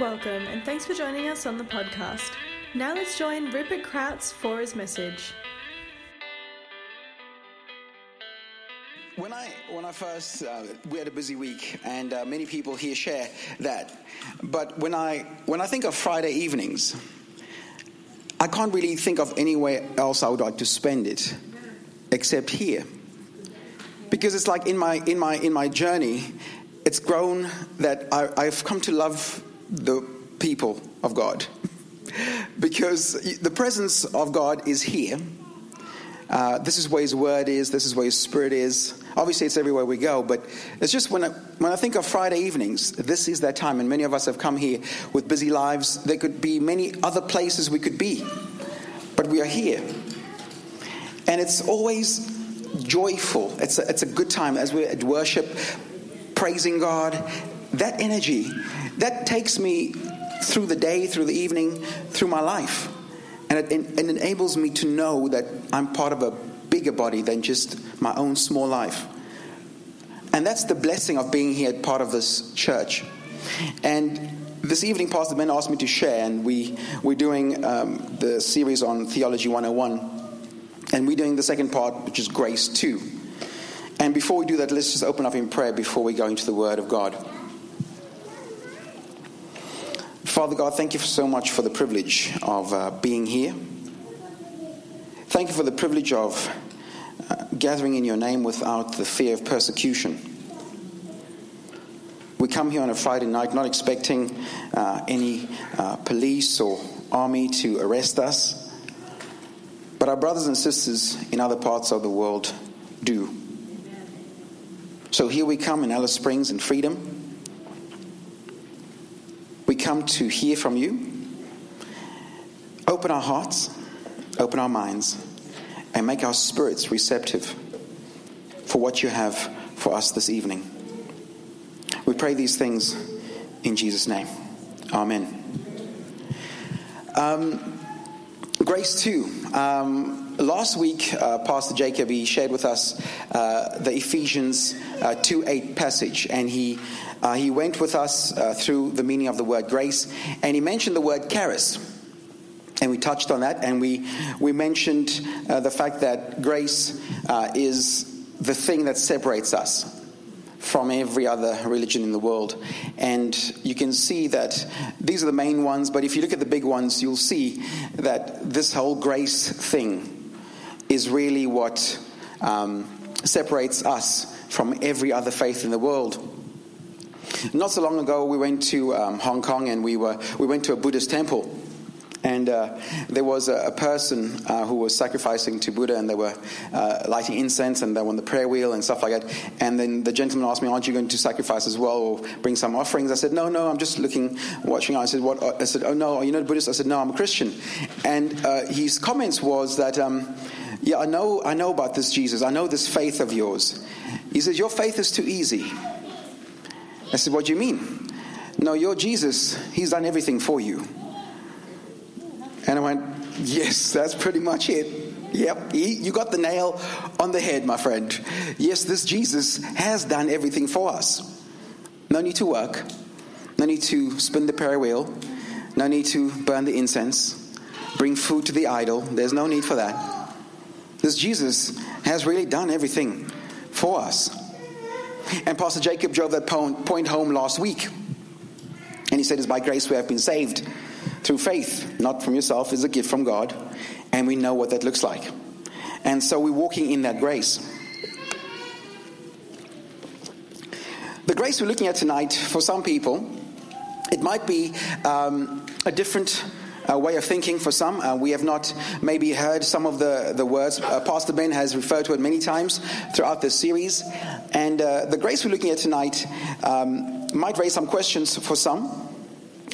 Welcome, and thanks for joining us on the podcast. Now let's join Rupert Krautz for his message. When I when I first uh, we had a busy week, and uh, many people here share that. But when I when I think of Friday evenings, I can't really think of anywhere else I would like to spend it, except here, because it's like in my in my in my journey, it's grown that I, I've come to love the people of God, because the presence of God is here. Uh, this is where His Word is. This is where His Spirit is. Obviously, it's everywhere we go, but it's just when I, when I think of Friday evenings, this is that time, and many of us have come here with busy lives. There could be many other places we could be, but we are here. And it's always joyful. It's a, it's a good time as we're at worship, praising God. That energy, that takes me through the day, through the evening, through my life. And it, enables me to know that I'm part of a bigger body than just my own small life. And that's the blessing of being here part of this church. And this evening, Pastor Ben asked me to share, and we, we're doing um, the series on Theology 101. And we're doing the second part, which is Grace 2. And before we do that, let's just open up in prayer before we go into the Word of God. Father God, thank you so much for the privilege of uh, being here. Thank you for the privilege of uh, gathering in your name without the fear of persecution. We come here on a Friday night not expecting uh, any uh, police or army to arrest us, but our brothers and sisters in other parts of the world do. So here we come in Alice Springs in freedom. We come to hear from you. Open our hearts open our minds, and make our spirits receptive for what you have for us this evening. We pray these things in Jesus' name. Amen. Um, grace 2. Um, last week, uh, Pastor Jacob he shared with us uh, the Ephesians uh, 2 8 passage, and he, uh, he went with us uh, through the meaning of the word grace, and he mentioned the word charis and we touched on that, and we we mentioned uh, the fact that grace is the thing that separates us from every other religion in the world. And you can see that these are the main ones, but if you look at the big ones, you'll see that this whole grace thing is really what um, separates us from every other faith in the world. Not so long ago, we went to um, Hong Kong and we were we went to a Buddhist temple. And uh, there was a, a person uh, who was sacrificing to Buddha, and they were uh, lighting incense, and they were on the prayer wheel and stuff like that. And then the gentleman asked me, "Aren't you going to sacrifice as well, or bring some offerings?" I said, "No, no, I'm just looking, watching." I said, "What?" I said, "Oh no, are you not Buddhist?" I said, "No, I'm a Christian." And uh, his comments was that, um, "Yeah, I know, I know about this Jesus. I know this faith of yours." He says, "Your faith is too easy." I said, "What do you mean?" No, your Jesus, he's done everything for you. And I went, Yes, that's pretty much it. Yep, you got the nail on the head, my friend. Yes, this Jesus has done everything for us. No need to work, no need to spin the prayer wheel, no need to burn the incense, bring food to the idol. There's no need for that. This Jesus has really done everything for us. And Pastor Jacob drove that point home last week. And he said, It's by grace we have been saved through faith, not from yourself, it's a gift from God, and we know what that looks like. And so we're walking in that grace. The grace we're looking at tonight, for some people, it might be um, a different uh, way of thinking for some. Uh, we have not maybe heard some of the, the words. Uh, Pastor Ben has referred to it many times throughout this series. And uh, the grace we're looking at tonight um, might raise some questions for some.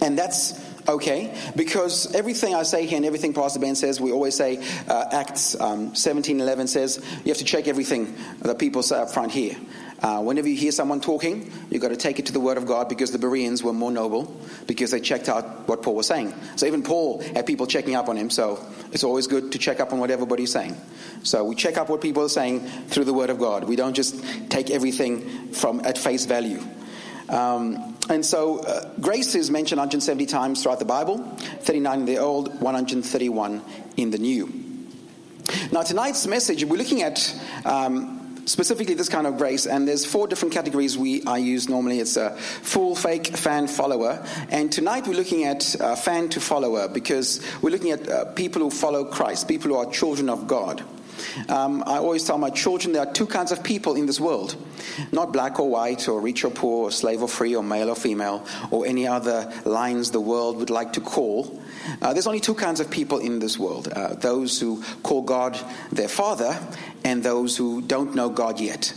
And that's okay because everything i say here and everything pastor ben says we always say uh, acts um, 17 11 says you have to check everything that people say up front here uh, whenever you hear someone talking you've got to take it to the word of god because the bereans were more noble because they checked out what paul was saying. So even paul had people checking up on him. So it's always good to check up on what everybody's saying. So we check up what people are saying through the word of god. We don't just take everything from at face value. Um, and so uh, grace is mentioned 170 times throughout the Bible, 39 in the Old, 131 in the New. Now, tonight's message, we're looking at um, specifically this kind of grace, and there's four different categories we I use normally. It's a full, fake, fan, follower, and tonight we're looking at uh, fan to follower because we're looking at uh, people who follow Christ, people who are children of God. Um, I always tell my children there are two kinds of people in this world not black or white, or rich or poor, or slave or free, or male or female, or any other lines the world would like to call. Uh, there's only two kinds of people in this world uh, those who call God their father, and those who don't know God yet.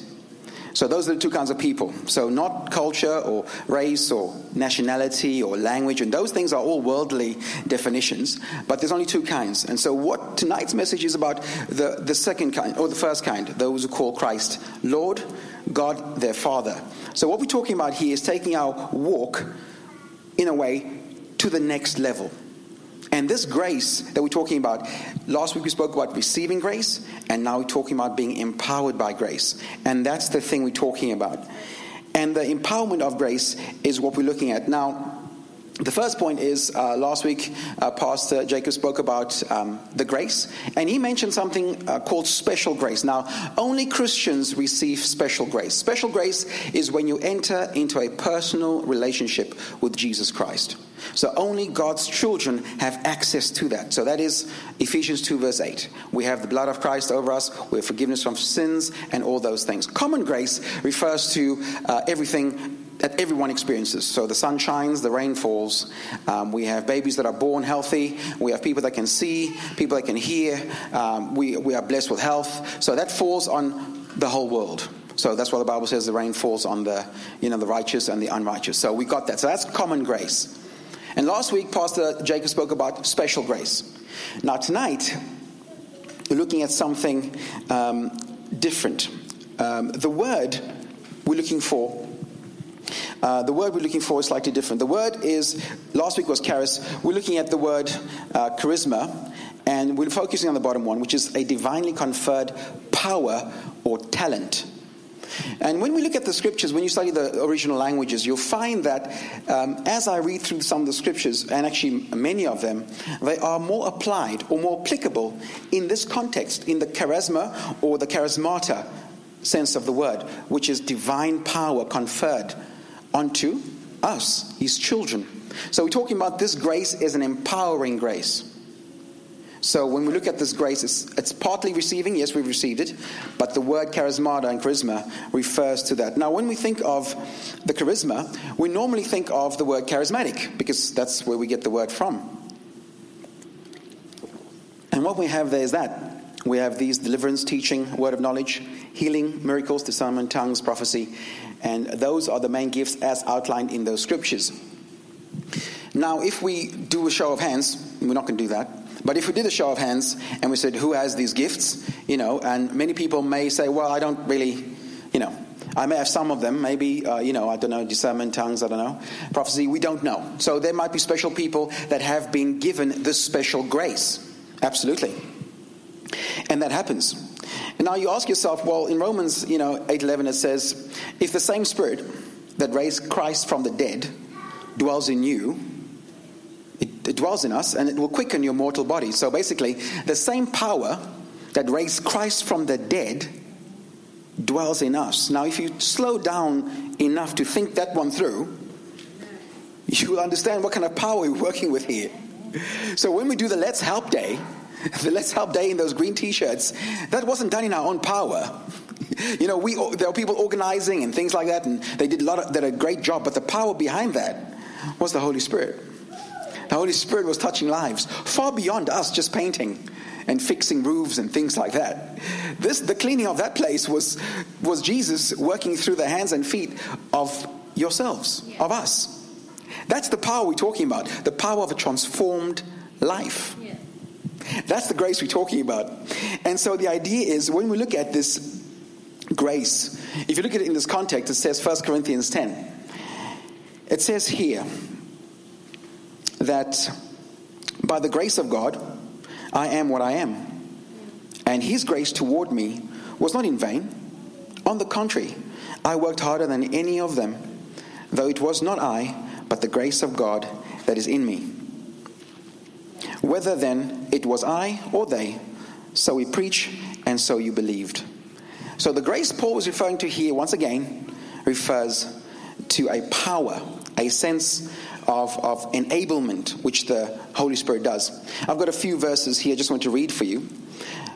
So those are the two kinds of people. So not culture or race or nationality or language, and those things are all worldly definitions, but there's only two kinds. And so what tonight's message is about the, the second kind, or the first kind, those who call Christ Lord, God their Father. So what we're talking about here is taking our walk, in a way, to the next level. And this grace that we're talking about, last week we spoke about receiving grace, and now we're talking about being empowered by grace. And that's the thing we're talking about. And the empowerment of grace is what we're looking at. Now, the first point is uh, last week, uh, Pastor Jacob spoke about um, the grace, and he mentioned something uh, called special grace. Now, only Christians receive special grace. Special grace is when you enter into a personal relationship with Jesus Christ. So only God's children have access to that. So that is Ephesians 2, verse 8. We have the blood of Christ over us, we have forgiveness from sins, and all those things. Common grace refers to uh, everything that everyone experiences. So the sun shines, the rain falls. Um, we have babies that are born healthy. We have people that can see, people that can hear. Um, we, we are blessed with health. So that falls on the whole world. So that's why the Bible says the rain falls on the, you know, the righteous and the unrighteous. So we got that. So that's common grace. And last week, Pastor Jacob spoke about special grace. Now, tonight, we're looking at something um, different. Um, the word we're looking for, uh, the word we're looking for is slightly different. The word is, last week was charis. We're looking at the word uh, charisma, and we're focusing on the bottom one, which is a divinely conferred power or talent. And when we look at the scriptures, when you study the original languages, you'll find that um, as I read through some of the scriptures, and actually many of them, they are more applied or more applicable in this context, in the charisma or the charismata sense of the word, which is divine power conferred onto us, his children. So we're talking about this grace is an empowering grace. So when we look at this grace, it's, it's, partly receiving. Yes, we've received it. But the word charismata and charisma refers to that. Now, when we think of the charisma, we normally think of the word charismatic because that's where we get the word from. And what we have there is that. We have these deliverance, teaching, word of knowledge, healing, miracles, discernment, tongues, prophecy. And those are the main gifts as outlined in those scriptures. Now, if we do a show of hands, we're not going to do that. But if we did a show of hands and we said, who has these gifts? You know, and many people may say, well, I don't really, you know, I may have some of them, maybe, uh, you know, I don't know, discernment, tongues, I don't know, prophecy, we don't know. So there might be special people that have been given this special grace. Absolutely. And that happens. And now you ask yourself, well, in Romans, you know, 8.11 it says, if the same spirit that raised Christ from the dead dwells in you, it, it dwells in us and it will quicken your mortal body. So basically, the same power that raised Christ from the dead dwells in us. Now, if you slow down enough to think that one through, you will understand what kind of power we're working with here. So when we do the Let's Help Day, the Let's Help Day in those green T-shirts, that wasn't done in our own power. You know, we there are people organizing and things like that, and they did a lot of, did a great job. But the power behind that was the Holy Spirit. The Holy Spirit was touching lives far beyond us just painting and fixing roofs and things like that. This, the cleaning of that place was, was Jesus working through the hands and feet of yourselves, yeah. of us. That's the power we're talking about, the power of a transformed life. Yeah. That's the grace we're talking about. And so the idea is when we look at this grace, if you look at it in this context, it says 1 Corinthians 10. It says here, that by the grace of God, I am what I am. And His grace toward me was not in vain. On the contrary, I worked harder than any of them. though it was not I, but the grace of God that is in me. Whether then it was I or they, so we preach, and so you believed. So the grace Paul was referring to here, once again, refers to a power, a sense of, of enablement, which the Holy Spirit does. I've got a few verses here I just want to read for you.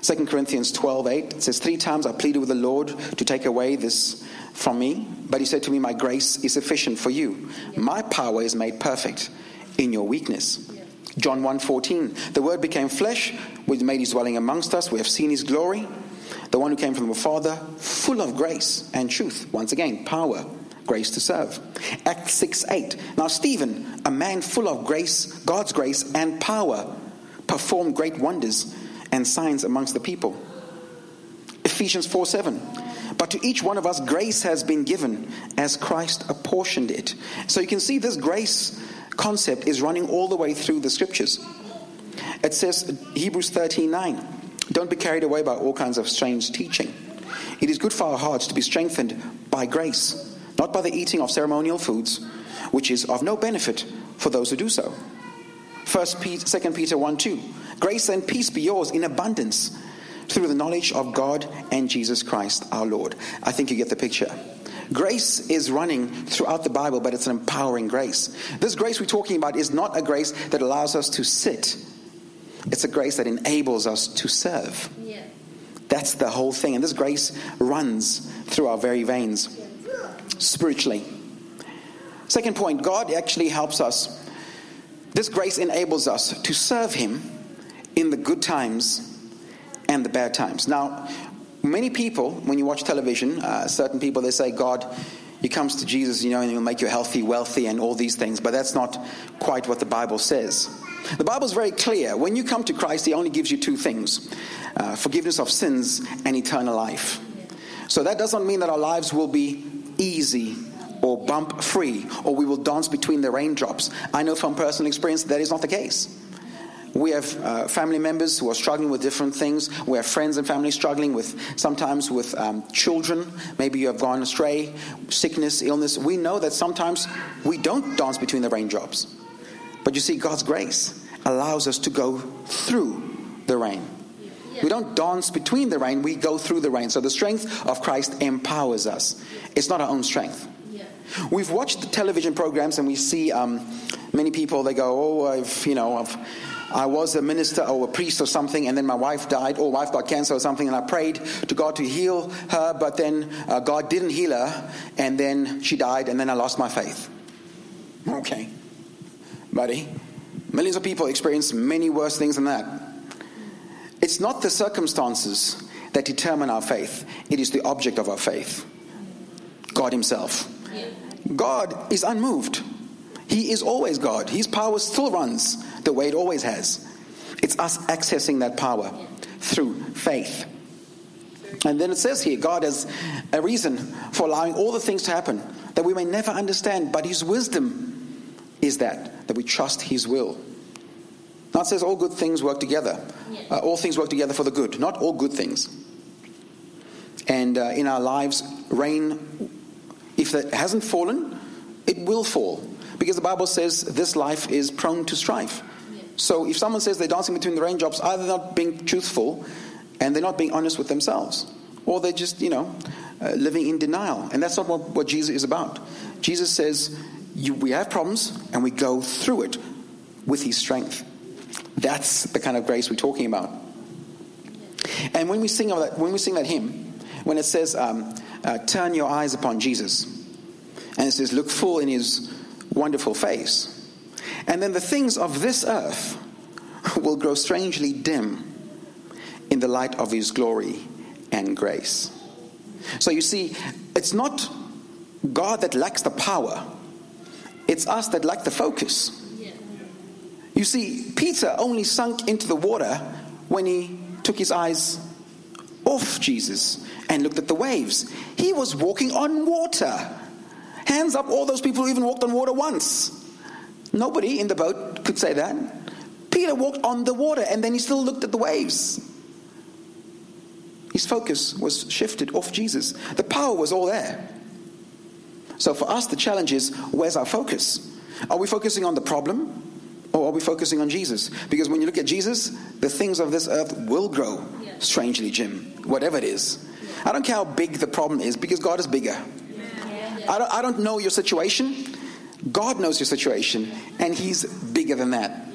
2 Corinthians 12 8 it says, Three times I pleaded with the Lord to take away this from me, but he said to me, My grace is sufficient for you. My power is made perfect in your weakness. John 1:14 The word became flesh, we made his dwelling amongst us, we have seen his glory, the one who came from the Father, full of grace and truth. Once again, power, grace to serve. Acts 6 8. Now, Stephen, a man full of grace, God's grace and power, performed great wonders and signs amongst the people. Ephesians 4 7. But to each one of us, grace has been given as Christ apportioned it. So you can see this grace concept is running all the way through the scriptures. It says, Hebrews 13 9. Don't be carried away by all kinds of strange teaching. It is good for our hearts to be strengthened by grace, not by the eating of ceremonial foods, which is of no benefit for those who do so. First Peter, 2 Peter 1 2. Grace and peace be yours in abundance through the knowledge of God and Jesus Christ our Lord. I think you get the picture. Grace is running throughout the Bible, but it's an empowering grace. This grace we're talking about is not a grace that allows us to sit, it's a grace that enables us to serve. Yeah. That's the whole thing. And this grace runs through our very veins spiritually. Second point God actually helps us. This grace enables us to serve Him in the good times and the bad times. Now, many people, when you watch television, uh, certain people, they say, God, He comes to Jesus, you know, and He'll make you healthy, wealthy, and all these things. But that's not quite what the Bible says. The Bible is very clear. When you come to Christ, He only gives you two things uh, forgiveness of sins and eternal life. So that doesn't mean that our lives will be easy or bump free or we will dance between the raindrops. I know from personal experience that is not the case. We have uh, family members who are struggling with different things. We have friends and family struggling with sometimes with um, children. Maybe you have gone astray, sickness, illness. We know that sometimes we don't dance between the raindrops. But you see, God's grace allows us to go through the rain. We don't dance between the rain, we go through the rain. So the strength of Christ empowers us. It's not our own strength. We've watched the television programs and we see um, many people, they go, Oh, I've, you know, I've I was a minister or a priest or something, and then my wife died, or wife got cancer or something, and I prayed to God to heal her, but then uh, God didn't heal her, and then she died, and then I lost my faith. Okay, buddy. Millions of people experience many worse things than that. It's not the circumstances that determine our faith, it is the object of our faith God Himself. God is unmoved. He is always God. His power still runs the way it always has. It's us accessing that power through faith. And then it says here God has a reason for allowing all the things to happen that we may never understand, but His wisdom is that, that we trust His will. Now it says all good things work together. Uh, all things work together for the good, not all good things. And uh, in our lives, rain, if it hasn't fallen, it will fall. Because the Bible says this life is prone to strife. So if someone says they're dancing between the raindrops, either they're not being truthful and they're not being honest with themselves, or they're just, you know, uh, living in denial. And that's not what, what Jesus is about. Jesus says, we have problems and we go through it with his strength. That's the kind of grace we're talking about. And when we sing that, when we sing that hymn, when it says, um, uh, "Turn your eyes upon Jesus," and it says, "Look full in His wonderful face," And then the things of this earth will grow strangely dim in the light of his glory and grace. So you see, it's not God that lacks the power, it's us that lack the focus. You see, Peter only sunk into the water when he took his eyes off Jesus and looked at the waves. He was walking on water. Hands up, all those people who even walked on water once. Nobody in the boat could say that. Peter walked on the water and then he still looked at the waves. His focus was shifted off Jesus. The power was all there. So for us, the challenge is where's our focus? Are we focusing on the problem or are we focusing on Jesus? Because when you look at Jesus, the things of this earth will grow strangely, Jim, whatever it is. I don't care how big the problem is because God is bigger. I don't, I don't know your situation. God knows your situation, and He's bigger than that.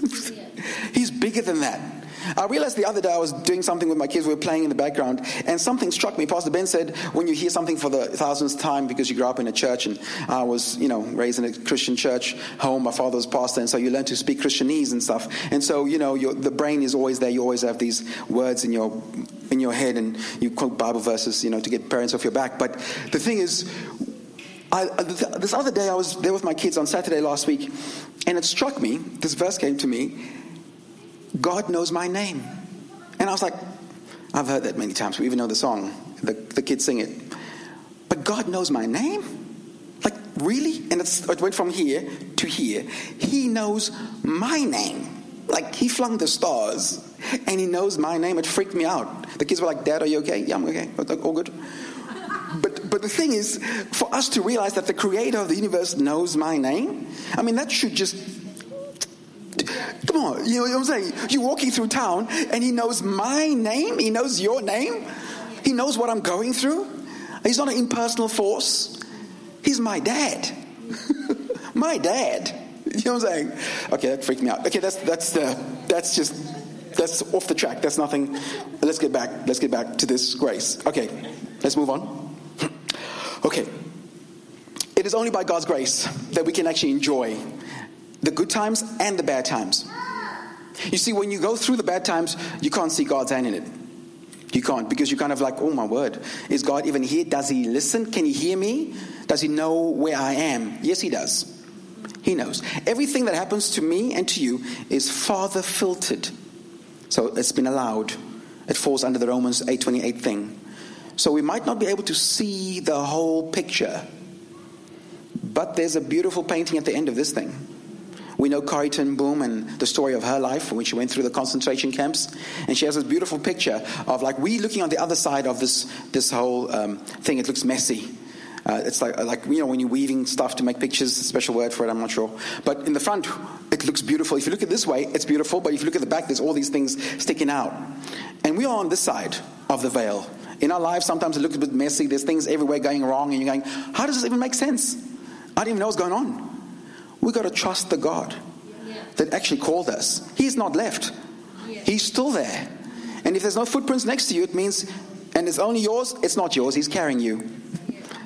He's bigger than that. I realized the other day I was doing something with my kids, we were playing in the background, and something struck me. Pastor Ben said, when you hear something for the thousandth time because you grew up in a church, and I was, you know, raised in a Christian church home, my father was pastor, and so you learn to speak Christianese and stuff. And so, you know, your, the brain is always there. You always have these words in your in your head, and you quote Bible verses, you know, to get parents off your back. But the thing is, I, this other day I was there with my kids on Saturday last week, and it struck me. This verse came to me God knows my name. And I was like, I've heard that many times. We even know the song, the, the kids sing it. But God knows my name? Like, really? And it went from here to here. He knows my name. Like, he flung the stars and he knows my name. It freaked me out. The kids were like, Dad, are you okay? Yeah, I'm okay. All good. But, but the thing is, for us to realize that the creator of the universe knows my name, I mean, that should just Come on, you know what I'm saying? You're walking through town and he knows my name, he knows your name, he knows what I'm going through. He's not an impersonal force, he's my dad. my dad. You know what I'm saying? Okay, that freaked me out. Okay, that's that's the that's just that's off the track. That's nothing. Let's get back. Let's get back to this grace. Okay, let's move on. Okay. It is only by God's grace that we can actually enjoy the good times and the bad times. You see, when you go through the bad times, you can't see God's hand in it. You can't because you're kind of like, oh my word, is God even here? Does He listen? Can He hear me? Does He know where I am? Yes, He does. He knows. Everything that happens to me and to you is Father filtered. So it's been allowed. It falls under the Romans 8:28 thing. So we might not be able to see the whole picture. But there's a beautiful painting at the end of this thing. We know Corrie ten Boom and the story of her life when she went through the concentration camps. And she has this beautiful picture of like we looking on the other side of this, this whole um, thing. It looks messy. Uh, it's like, like, you know, when you're weaving stuff to make pictures, special word for it, I'm not sure. But in the front, it looks beautiful. If you look at this way, it's beautiful. But if you look at the back, there's all these things sticking out. And we are on this side of the veil. In our lives, sometimes it looks a bit messy. There's things everywhere going wrong. And you're going, how does this even make sense? I don't even know what's going on. We've got to trust the God that actually called us. He's not left, He's still there. And if there's no footprints next to you, it means, and it's only yours, it's not yours. He's carrying you.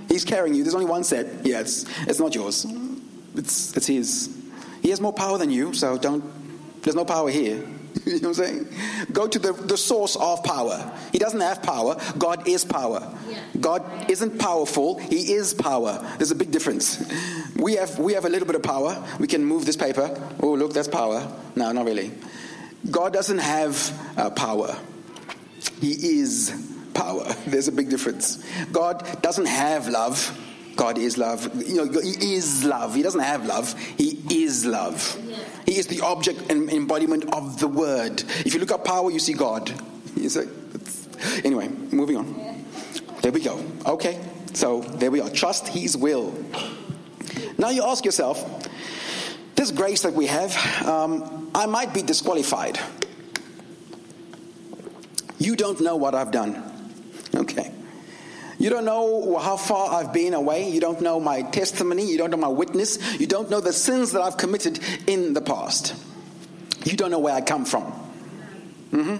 He's carrying you. There's only one set. Yeah, it's, it's not yours. It's, it's His. He has more power than you, so don't, there's no power here. you know what I'm saying? Go to the, the source of power. He doesn't have power. God is power. Yeah. God isn't powerful. He is power. There's a big difference. We have, we have a little bit of power. We can move this paper. Oh, look, that's power. No, not really. God doesn't have uh, power. He is power. There's a big difference. God doesn't have love. God is love. You know, He is love. He doesn't have love. He is love. He is the object and embodiment of the Word. If you look at power, you see God. anyway, moving on. There we go. Okay, so there we are. Trust His will. Now you ask yourself, this grace that we have, um, I might be disqualified. You don't know what I've done. Okay. You don't know how far I've been away. You don't know my testimony. You don't know my witness. You don't know the sins that I've committed in the past. You don't know where I come from. Mm-hmm.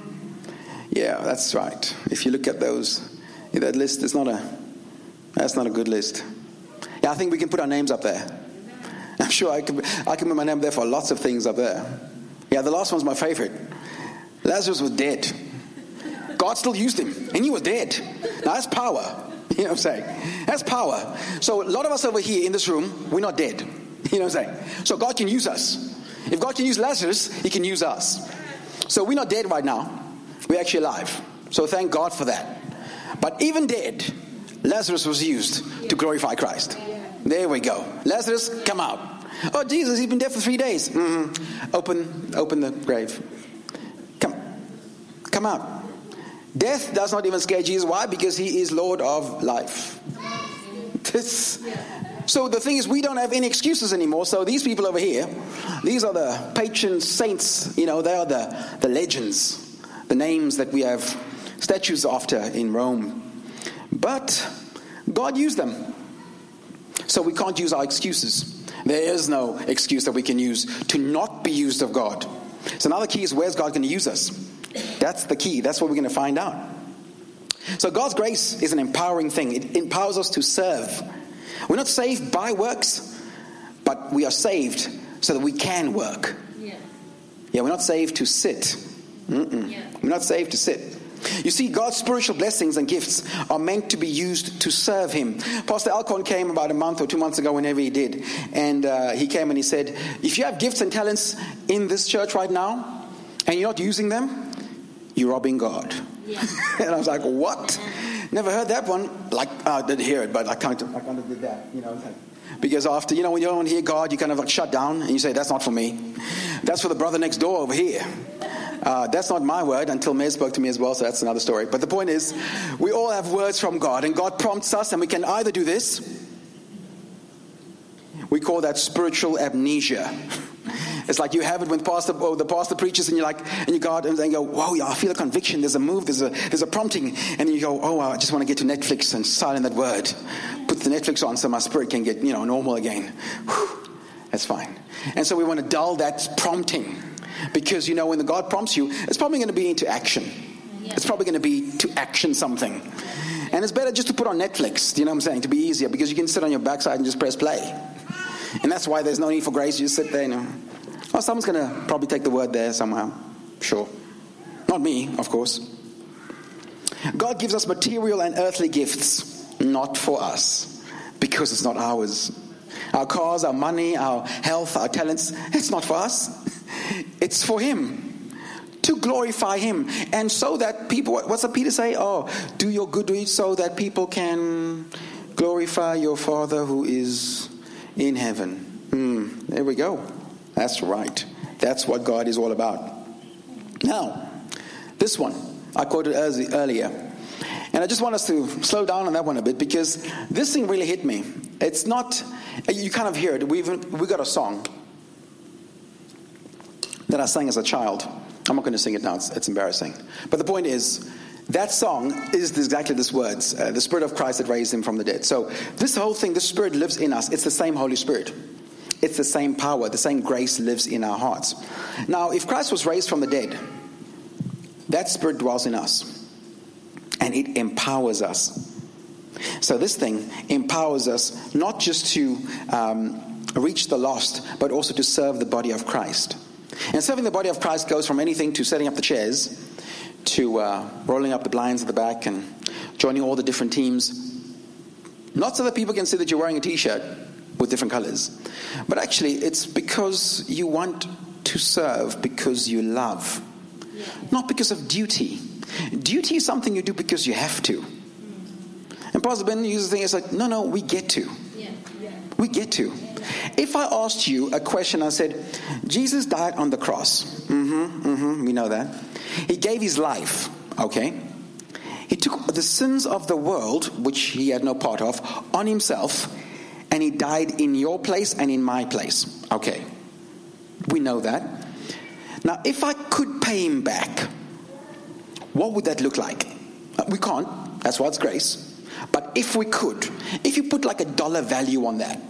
Yeah, that's right. If you look at those, that list is not a, that's not a good list. Yeah, I think we can put our names up there. I'm sure I can, I can put my name there for lots of things up there. Yeah, the last one's my favorite. Lazarus was dead. God still used him, and he was dead. Now that's power. You know what I'm saying? That's power. So a lot of us over here in this room, we're not dead. You know what I'm saying? So God can use us. If God can use Lazarus, he can use us. So we're not dead right now. We're actually alive. So thank God for that. But even dead, Lazarus was used to glorify Christ. There we go. Lazarus, come out. Oh, Jesus, he's been dead for three days. Mm-hmm. Open, open the grave. Come, come out. Death does not even scare Jesus. Why? Because he is Lord of life. This, so the thing is, we don't have any excuses anymore. So these people over here, these are the patron saints. You know, they are the, the legends, the names that we have statues after in Rome. But God used them. So we can't use our excuses. There is no excuse that we can use to not be used of God. So now the key is where's God going to use us? That's the key. That's what we're going to find out. So God's grace is an empowering thing. It empowers us to serve. We're not saved by works, but we are saved so that we can work. Yeah, yeah we're not saved to sit. Yeah. We're not saved to sit. You see, God's spiritual blessings and gifts are meant to be used to serve Him. Pastor Alcorn came about a month or two months ago, whenever he did, and uh, he came and he said, If you have gifts and talents in this church right now, and you're not using them, you're robbing God. Yeah. and I was like, What? Never heard that one. Like, I did hear it, but I kind of, I kind of did that, you know. Because after, you know, when you don't hear God, you kind of like shut down and you say, That's not for me. That's for the brother next door over here. Uh, that's not my word until May spoke to me as well, so that's another story. But the point is, we all have words from God, and God prompts us, and we can either do this. We call that spiritual amnesia. It's like you have it when pastor, oh, the pastor preaches, and you're like, and you go out and then you go, "Whoa, yeah, I feel a conviction. There's a move. There's a there's a prompting." And you go, "Oh, I just want to get to Netflix and silent that word, put the Netflix on so my spirit can get you know normal again." Whew, that's fine. And so we want to dull that prompting because you know when the God prompts you, it's probably going to be into action. Yeah. It's probably going to be to action something. And it's better just to put on Netflix, you know what I'm saying, to be easier because you can sit on your backside and just press play. And that's why there's no need for grace. You just sit there, you Oh, someone's going to probably take the word there somehow. Sure. Not me, of course. God gives us material and earthly gifts, not for us, because it's not ours. Our cars, our money, our health, our talents, it's not for us. It's for Him to glorify Him. And so that people, what's the Peter say? Oh, do your good deeds so that people can glorify your Father who is in heaven. Hmm, there we go. That's right. That's what God is all about. Now, this one, I quoted earlier. And I just want us to slow down on that one a bit because this thing really hit me. It's not, you kind of hear it. We've, we got a song that I sang as a child. I'm not going to sing it now, it's, it's embarrassing. But the point is, that song is exactly this words uh, the Spirit of Christ that raised him from the dead. So, this whole thing, the Spirit lives in us. It's the same Holy Spirit. It's the same power, the same grace lives in our hearts. Now, if Christ was raised from the dead, that Spirit dwells in us and it empowers us. So, this thing empowers us not just to um, reach the lost, but also to serve the body of Christ. And serving the body of Christ goes from anything to setting up the chairs to uh, rolling up the blinds at the back and joining all the different teams. Not so that people can see that you're wearing a t shirt with different colors, but actually, it's because you want to serve because you love, not because of duty. Duty is something you do because you have to. And Pastor Ben uses the thing, it's like, no, no, we get to. We get to. If I asked you a question, I said, Jesus died on the cross. Mm-hmm, mm-hmm, we know that. He gave his life, okay? He took the sins of the world, which he had no part of, on himself, and he died in your place and in my place. Okay. We know that. Now, if I could pay him back, what would that look like? Uh, we can't. That's why it's grace. But if we could, if you put like a dollar value on that,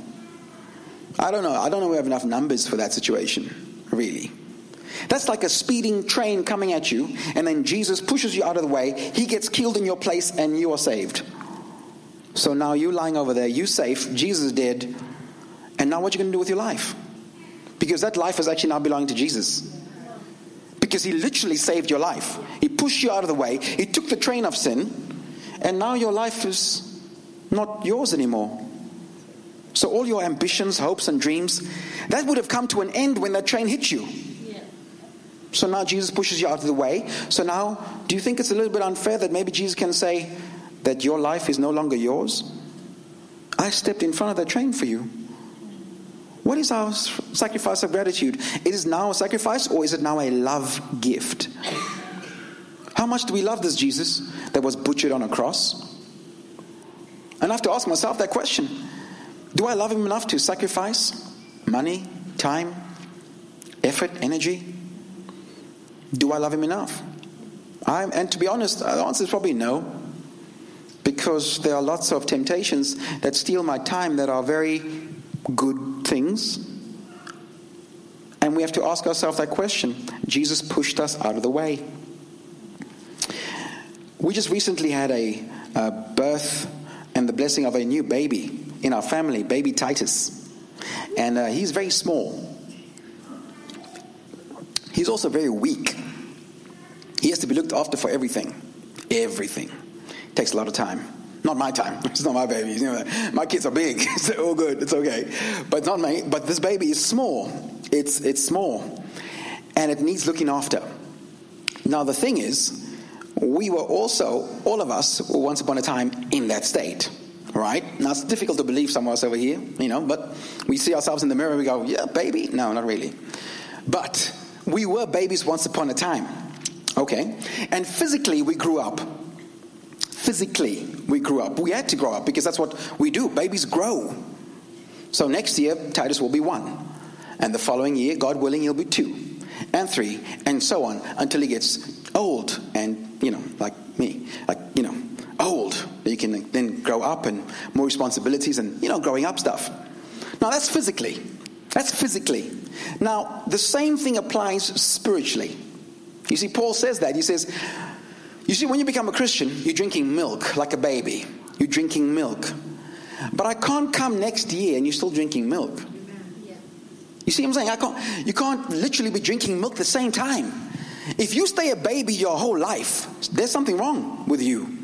I don't know. I don't know we have enough numbers for that situation, really. That's like a speeding train coming at you, and then Jesus pushes you out of the way. He gets killed in your place, and you are saved. So now you lying over there, you safe, Jesus is dead, and now what are you going to do with your life? Because that life is actually now belonging to Jesus. Because he literally saved your life. He pushed you out of the way, he took the train of sin, and now your life is not yours anymore. So all your ambitions, hopes, and dreams, that would have come to an end when that train hit you. So now Jesus pushes you out of the way. So now, do you think it's a little bit unfair that maybe Jesus can say that your life is no longer yours? I stepped in front of that train for you. What is our sacrifice of gratitude? Is it now a sacrifice or is it now a love gift? How much do we love this Jesus that was butchered on a cross? And I have to ask myself that question Do I love Him enough to sacrifice money, time, effort, energy? Do I love Him enough? I'm, and to be honest, the answer is probably no. Because there are lots of temptations that steal my time that are very good things. And we have to ask ourselves that question. Jesus pushed us out of the way. We just recently had a, a birth and the blessing of a new baby in our family, baby Titus. And uh, he's very small. He's also very weak. He has to be looked after for everything. Everything. Takes a lot of time. Not my time. It's not my baby. You know, my kids are big. It's all good. It's okay. But not my. But this baby is small. It's it's small, and it needs looking after. Now the thing is, we were also all of us were once upon a time in that state. Right? Now it's difficult to believe some of us over here, you know, but we see ourselves in the mirror we go, yeah, baby. No, not really. But we were babies once upon a time. Okay? And physically we grew up physically we grew up. We had to grow up because that's what we do. Babies grow. So next year, Titus will be one. And the following year, God willing, he'll be two and three and so on until he gets old and, you know, like me, like, you know, old. You can then grow up and more responsibilities and, you know, growing up stuff. Now that's physically. That's physically. Now, the same thing applies spiritually. You see, Paul says that. He says, you see, when you become a Christian, you're drinking milk like a baby. You're drinking milk. But I can't come next year and you're still drinking milk. You see what I'm saying? I can't, you can't literally be drinking milk the same time. If you stay a baby your whole life, there's something wrong with you.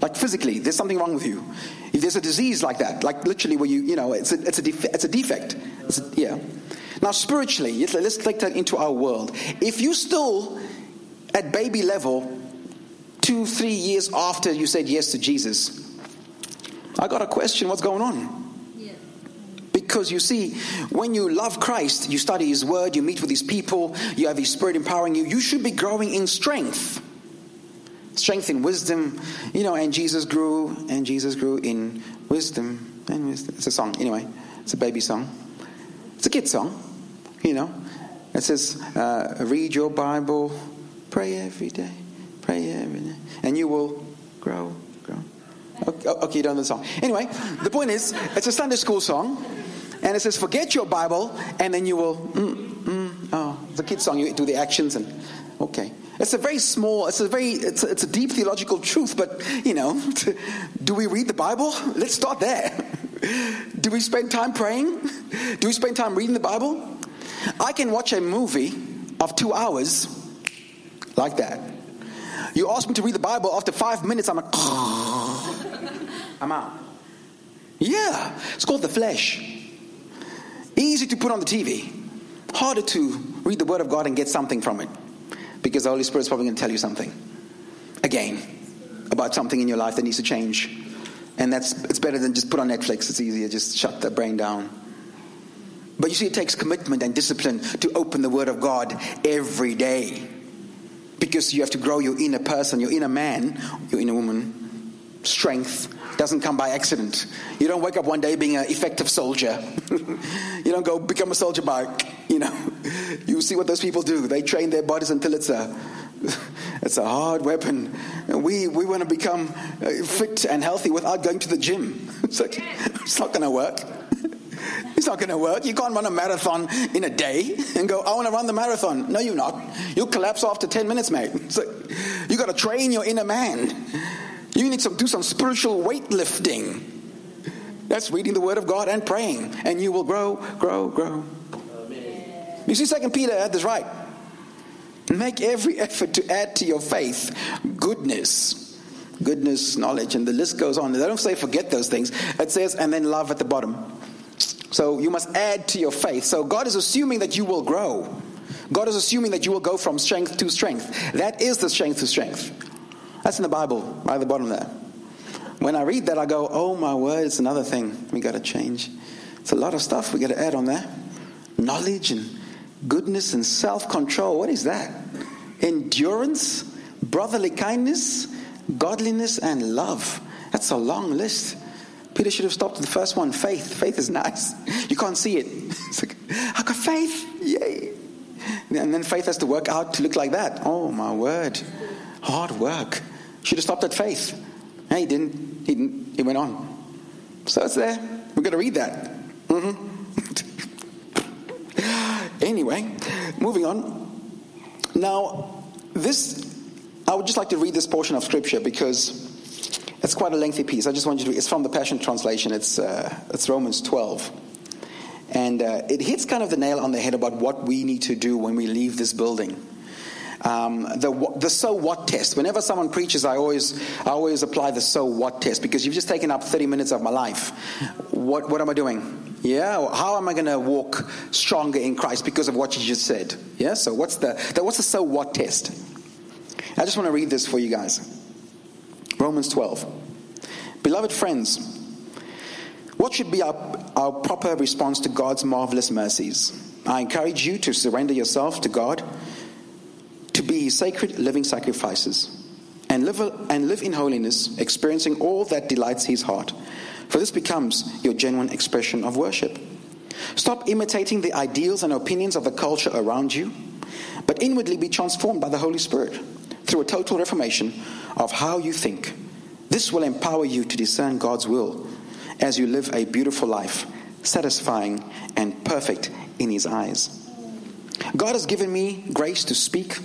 Like physically, there's something wrong with you. If there's a disease like that, like literally where you, you know, it's a, it's a, def- it's a defect. It's a, yeah. Now, spiritually, let's take that into our world. If you still, at baby level, two, three years after you said yes to Jesus, I got a question what's going on? Because you see, when you love Christ, you study His Word, you meet with His people, you have His Spirit empowering you, you should be growing in strength. Strength in wisdom, you know, and Jesus grew, and Jesus grew in wisdom and wisdom. It's a song, anyway, it's a baby song. It's a kid song, you know. It says, uh, read your Bible, pray every day. Pray every day. And you will grow, grow. Okay, okay you don't know the song. Anyway, the point is, it's a Sunday school song. And it says, forget your Bible, and then you will, mm, mm, oh, it's a kid's song. You do the actions, and okay. It's a very small, it's a very, it's a, it's a deep theological truth, but, you know, do we read the Bible? Let's start there. Do we spend time praying? Do we spend time reading the Bible? I can watch a movie of two hours like that. You ask me to read the Bible, after five minutes, I'm like, I'm out. Yeah, it's called the flesh. Easy to put on the TV, harder to read the Word of God and get something from it. Because the Holy Spirit's probably going to tell you something again about something in your life that needs to change. And that's it's better than just put on Netflix. It's easier, just shut the brain down. But you see, it takes commitment and discipline to open the Word of God every day because you have to grow your inner person, your inner man, your inner woman. Strength doesn't come by accident. You don't wake up one day being an effective soldier. you don't go become a soldier by, you know. You see what those people do. They train their bodies until it's a it's a hard weapon. We we want to become uh, fit and healthy without going to the gym. It's like it's not going to work. It's not going to work. You can't run a marathon in a day and go, I want to run the marathon. No, you're not. You'll collapse after 10 minutes, mate. So you got to train your inner man. You need to do some spiritual weightlifting. That's reading the Word of God and praying, and you will grow, grow, grow. Amen. You see, Second Peter had this right. Make every effort to add to your faith goodness, goodness, knowledge, and the list goes on. They don't say forget those things. It says, and then love at the bottom. So you must add to your faith. So God is assuming that you will grow. God is assuming that you will go from strength to strength. That is the strength to strength. That's in the Bible, right at the bottom there. When I read that, I go, oh my word, it's another thing we got to change. It's a lot of stuff we got to add on there. Knowledge and goodness and self control. What is that? Endurance, brotherly kindness, godliness, and love. That's a long list. Peter should have stopped at the first one. Faith. Faith is nice. You can't see it. It's like, I got faith. Yay. And then faith has to work out to look like that. Oh my word. Hard work. Should have stopped at faith. Hey, he didn't. He didn't. He went on. So it's there. We're going to read that. Mm-hmm. anyway, moving on. Now, this, I would just like to read this portion of scripture because it's quite a lengthy piece. I just want you to, it's from the Passion Translation. It's, uh, it's Romans 12. And uh, it hits kind of the nail on the head about what we need to do when we leave this building. Um, the, the so what test. Whenever someone preaches, I always, I always apply the so what test because you've just taken up 30 minutes of my life. What, what am I doing? Yeah, how am I going to walk stronger in Christ because of what you just said? Yeah, so what's the, the what's the so what test? I just want to read this for you guys. Romans 12. Beloved friends, what should be our, our proper response to God's marvelous mercies? I encourage you to surrender yourself to God, to be sacred living sacrifices, and live, and live in holiness, experiencing all that delights His heart. For this becomes your genuine expression of worship. Stop imitating the ideals and opinions of the culture around you, but inwardly be transformed by the Holy Spirit through a total reformation of how you think. This will empower you to discern God's will as you live a beautiful life, satisfying and perfect in His eyes. God has given me grace to speak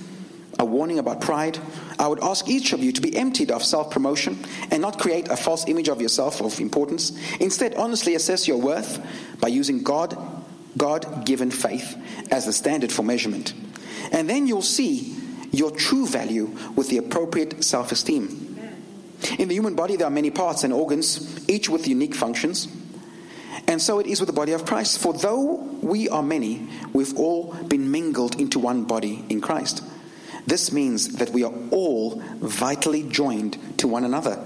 a warning about pride. I would ask each of you to be emptied of self promotion and not create a false image of yourself of importance. Instead, honestly assess your worth by using God God given faith as the standard for measurement. And then you'll see your true value with the appropriate self esteem. In the human body, there are many parts and organs, each with unique functions. And so it is with the body of Christ. For though we are many, we've all been mingled into one body in Christ. This means that we are all vitally joined to one another,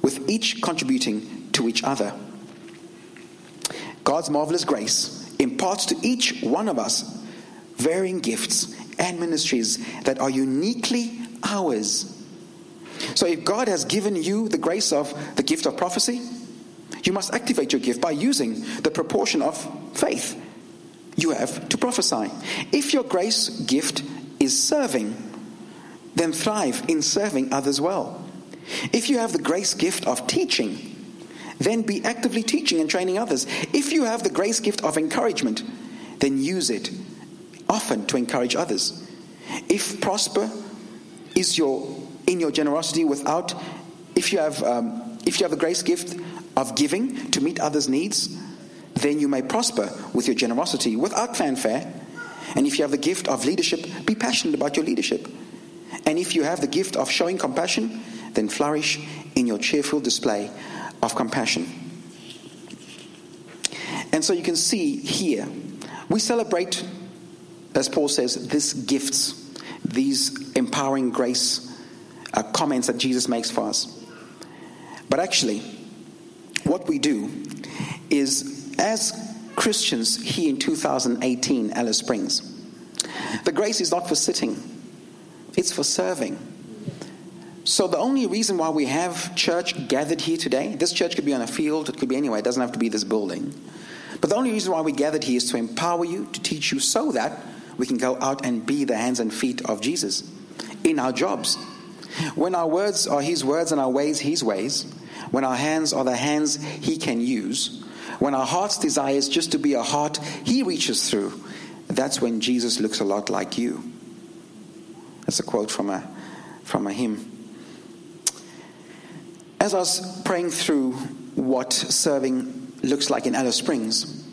with each contributing to each other. God's marvelous grace imparts to each one of us varying gifts and ministries that are uniquely ours. So if God has given you the grace of the gift of prophecy, you must activate your gift by using the proportion of faith you have to prophesy. If your grace gift is serving, then thrive in serving others well. If you have the grace gift of teaching, then be actively teaching and training others. If you have the grace gift of encouragement, then use it often to encourage others. If prosper is your in your generosity without, if you have um, if you have the grace gift of giving to meet others' needs, then you may prosper with your generosity without fanfare. And if you have the gift of leadership, be passionate about your leadership. And if you have the gift of showing compassion, then flourish in your cheerful display of compassion. And so you can see here, we celebrate as Paul says, these gifts, these empowering grace uh, comments that Jesus makes for us. But actually, what we do is, as Christians here in 2018, Alice Springs, the grace is not for sitting, it's for serving. So, the only reason why we have church gathered here today, this church could be on a field, it could be anywhere, it doesn't have to be this building. But the only reason why we gathered here is to empower you, to teach you so that we can go out and be the hands and feet of Jesus in our jobs. When our words are His words and our ways His ways, when our hands are the hands He can use, when our heart's desire is just to be a heart He reaches through, that's when Jesus looks a lot like you. That's a quote from a, from a hymn. As I was praying through what serving looks like in Alice Springs,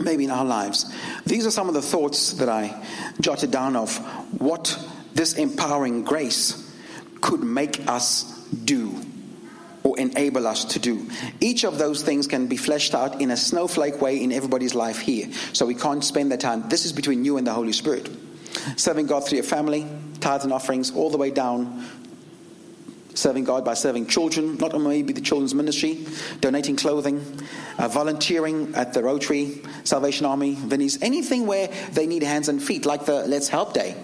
maybe in our lives. These are some of the thoughts that I jotted down of what this empowering grace could make us do or enable us to do. Each of those things can be fleshed out in a snowflake way in everybody's life here. So we can't spend the time. This is between you and the Holy Spirit. Serving God through your family, tithes and offerings, all the way down serving God by serving children, not only be the children's ministry, donating clothing, uh, volunteering at the Rotary, Salvation Army, Vinnie's, anything where they need hands and feet, like the Let's Help Day.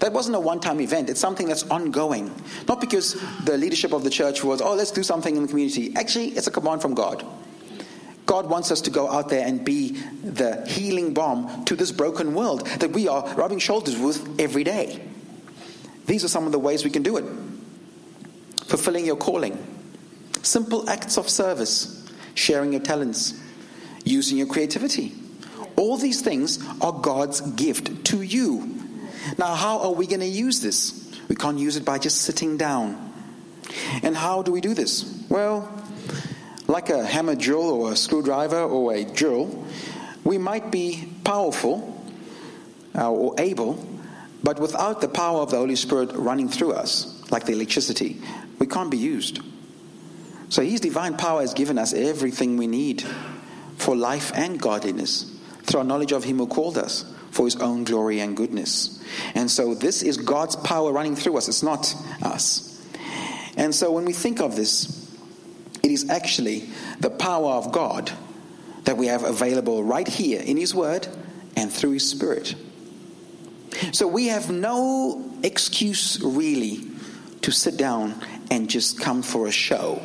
That wasn't a one time event, it's something that's ongoing. Not because the leadership of the church was, oh, let's do something in the community. Actually, it's a command from God. God wants us to go out there and be the healing balm to this broken world that we are rubbing shoulders with every day. These are some of the ways we can do it. Fulfilling your calling, simple acts of service, sharing your talents, using your creativity. All these things are God's gift to you. Now, how are we going to use this? We can't use it by just sitting down. And how do we do this? Well, like a hammer drill or a screwdriver or a drill, we might be powerful uh, or able, but without the power of the Holy Spirit running through us, like the electricity, we can't be used. So His divine power has given us everything we need for life and godliness through our knowledge of Him who called us for His own glory and goodness. And so this is God's power running through us, it's not us. And so when we think of this, it is actually the power of God that we have available right here in His Word and through His Spirit. So we have no excuse really to sit down and just come for a show.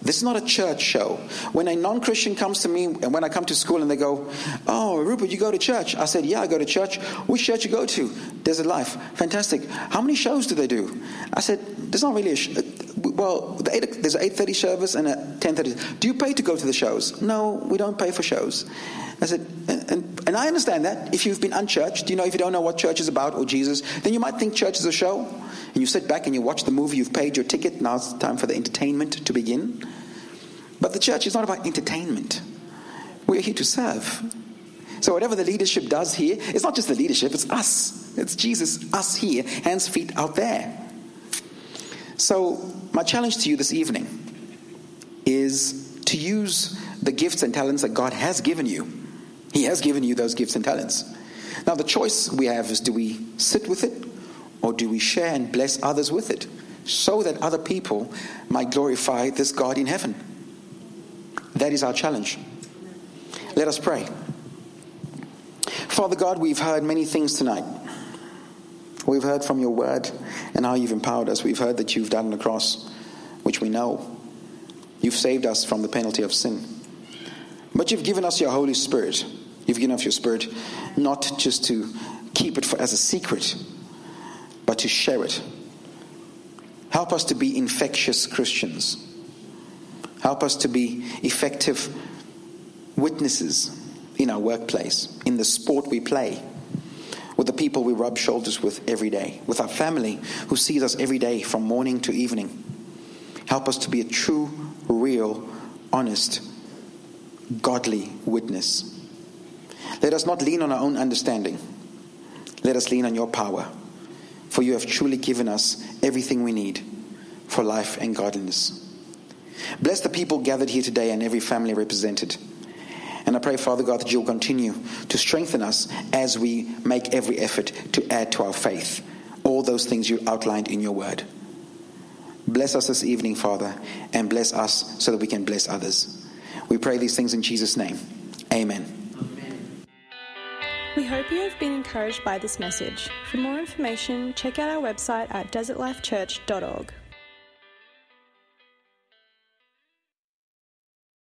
This is not a church show. When a non Christian comes to me, and when I come to school and they go, Oh, Rupert, you go to church? I said, Yeah, I go to church. Which church you go to? Desert Life. Fantastic. How many shows do they do? I said, There's not really a well, the eight, there's an 8.30 service and a 10.30. Do you pay to go to the shows? No, we don't pay for shows. I said, and, and, and, I understand that. If you've been unchurched, you know, if you don't know what church is about or Jesus, then you might think church is a show. And you sit back and you watch the movie, you've paid your ticket, now it's time for the entertainment to begin. But the church is not about entertainment. We're here to serve. So whatever the leadership does here, it's not just the leadership, it's us. It's Jesus, us here, hands, feet out there. So, my challenge to you this evening is to use the gifts and talents that God has given you. He has given you those gifts and talents. Now, the choice we have is do we sit with it or do we share and bless others with it so that other people might glorify this God in heaven? That is our challenge. Let us pray. Father God, we've heard many things tonight. We've heard from your word and how you've empowered us. We've heard that you've died on the cross, which we know. You've saved us from the penalty of sin. But you've given us your Holy Spirit. You've given us your Spirit not just to keep it for, as a secret, but to share it. Help us to be infectious Christians. Help us to be effective witnesses in our workplace, in the sport we play, with the people we rub shoulders with every day, with our family who sees us every day from morning to evening. Help us to be a true, real, honest, godly witness. Let us not lean on our own understanding. Let us lean on your power, for you have truly given us everything we need for life and godliness. Bless the people gathered here today and every family represented. And I pray, Father God, that you'll continue to strengthen us as we make every effort to add to our faith all those things you outlined in your word. Bless us this evening, Father, and bless us so that we can bless others. We pray these things in Jesus' name. Amen. We hope you have been encouraged by this message. For more information, check out our website at desertlifechurch.org.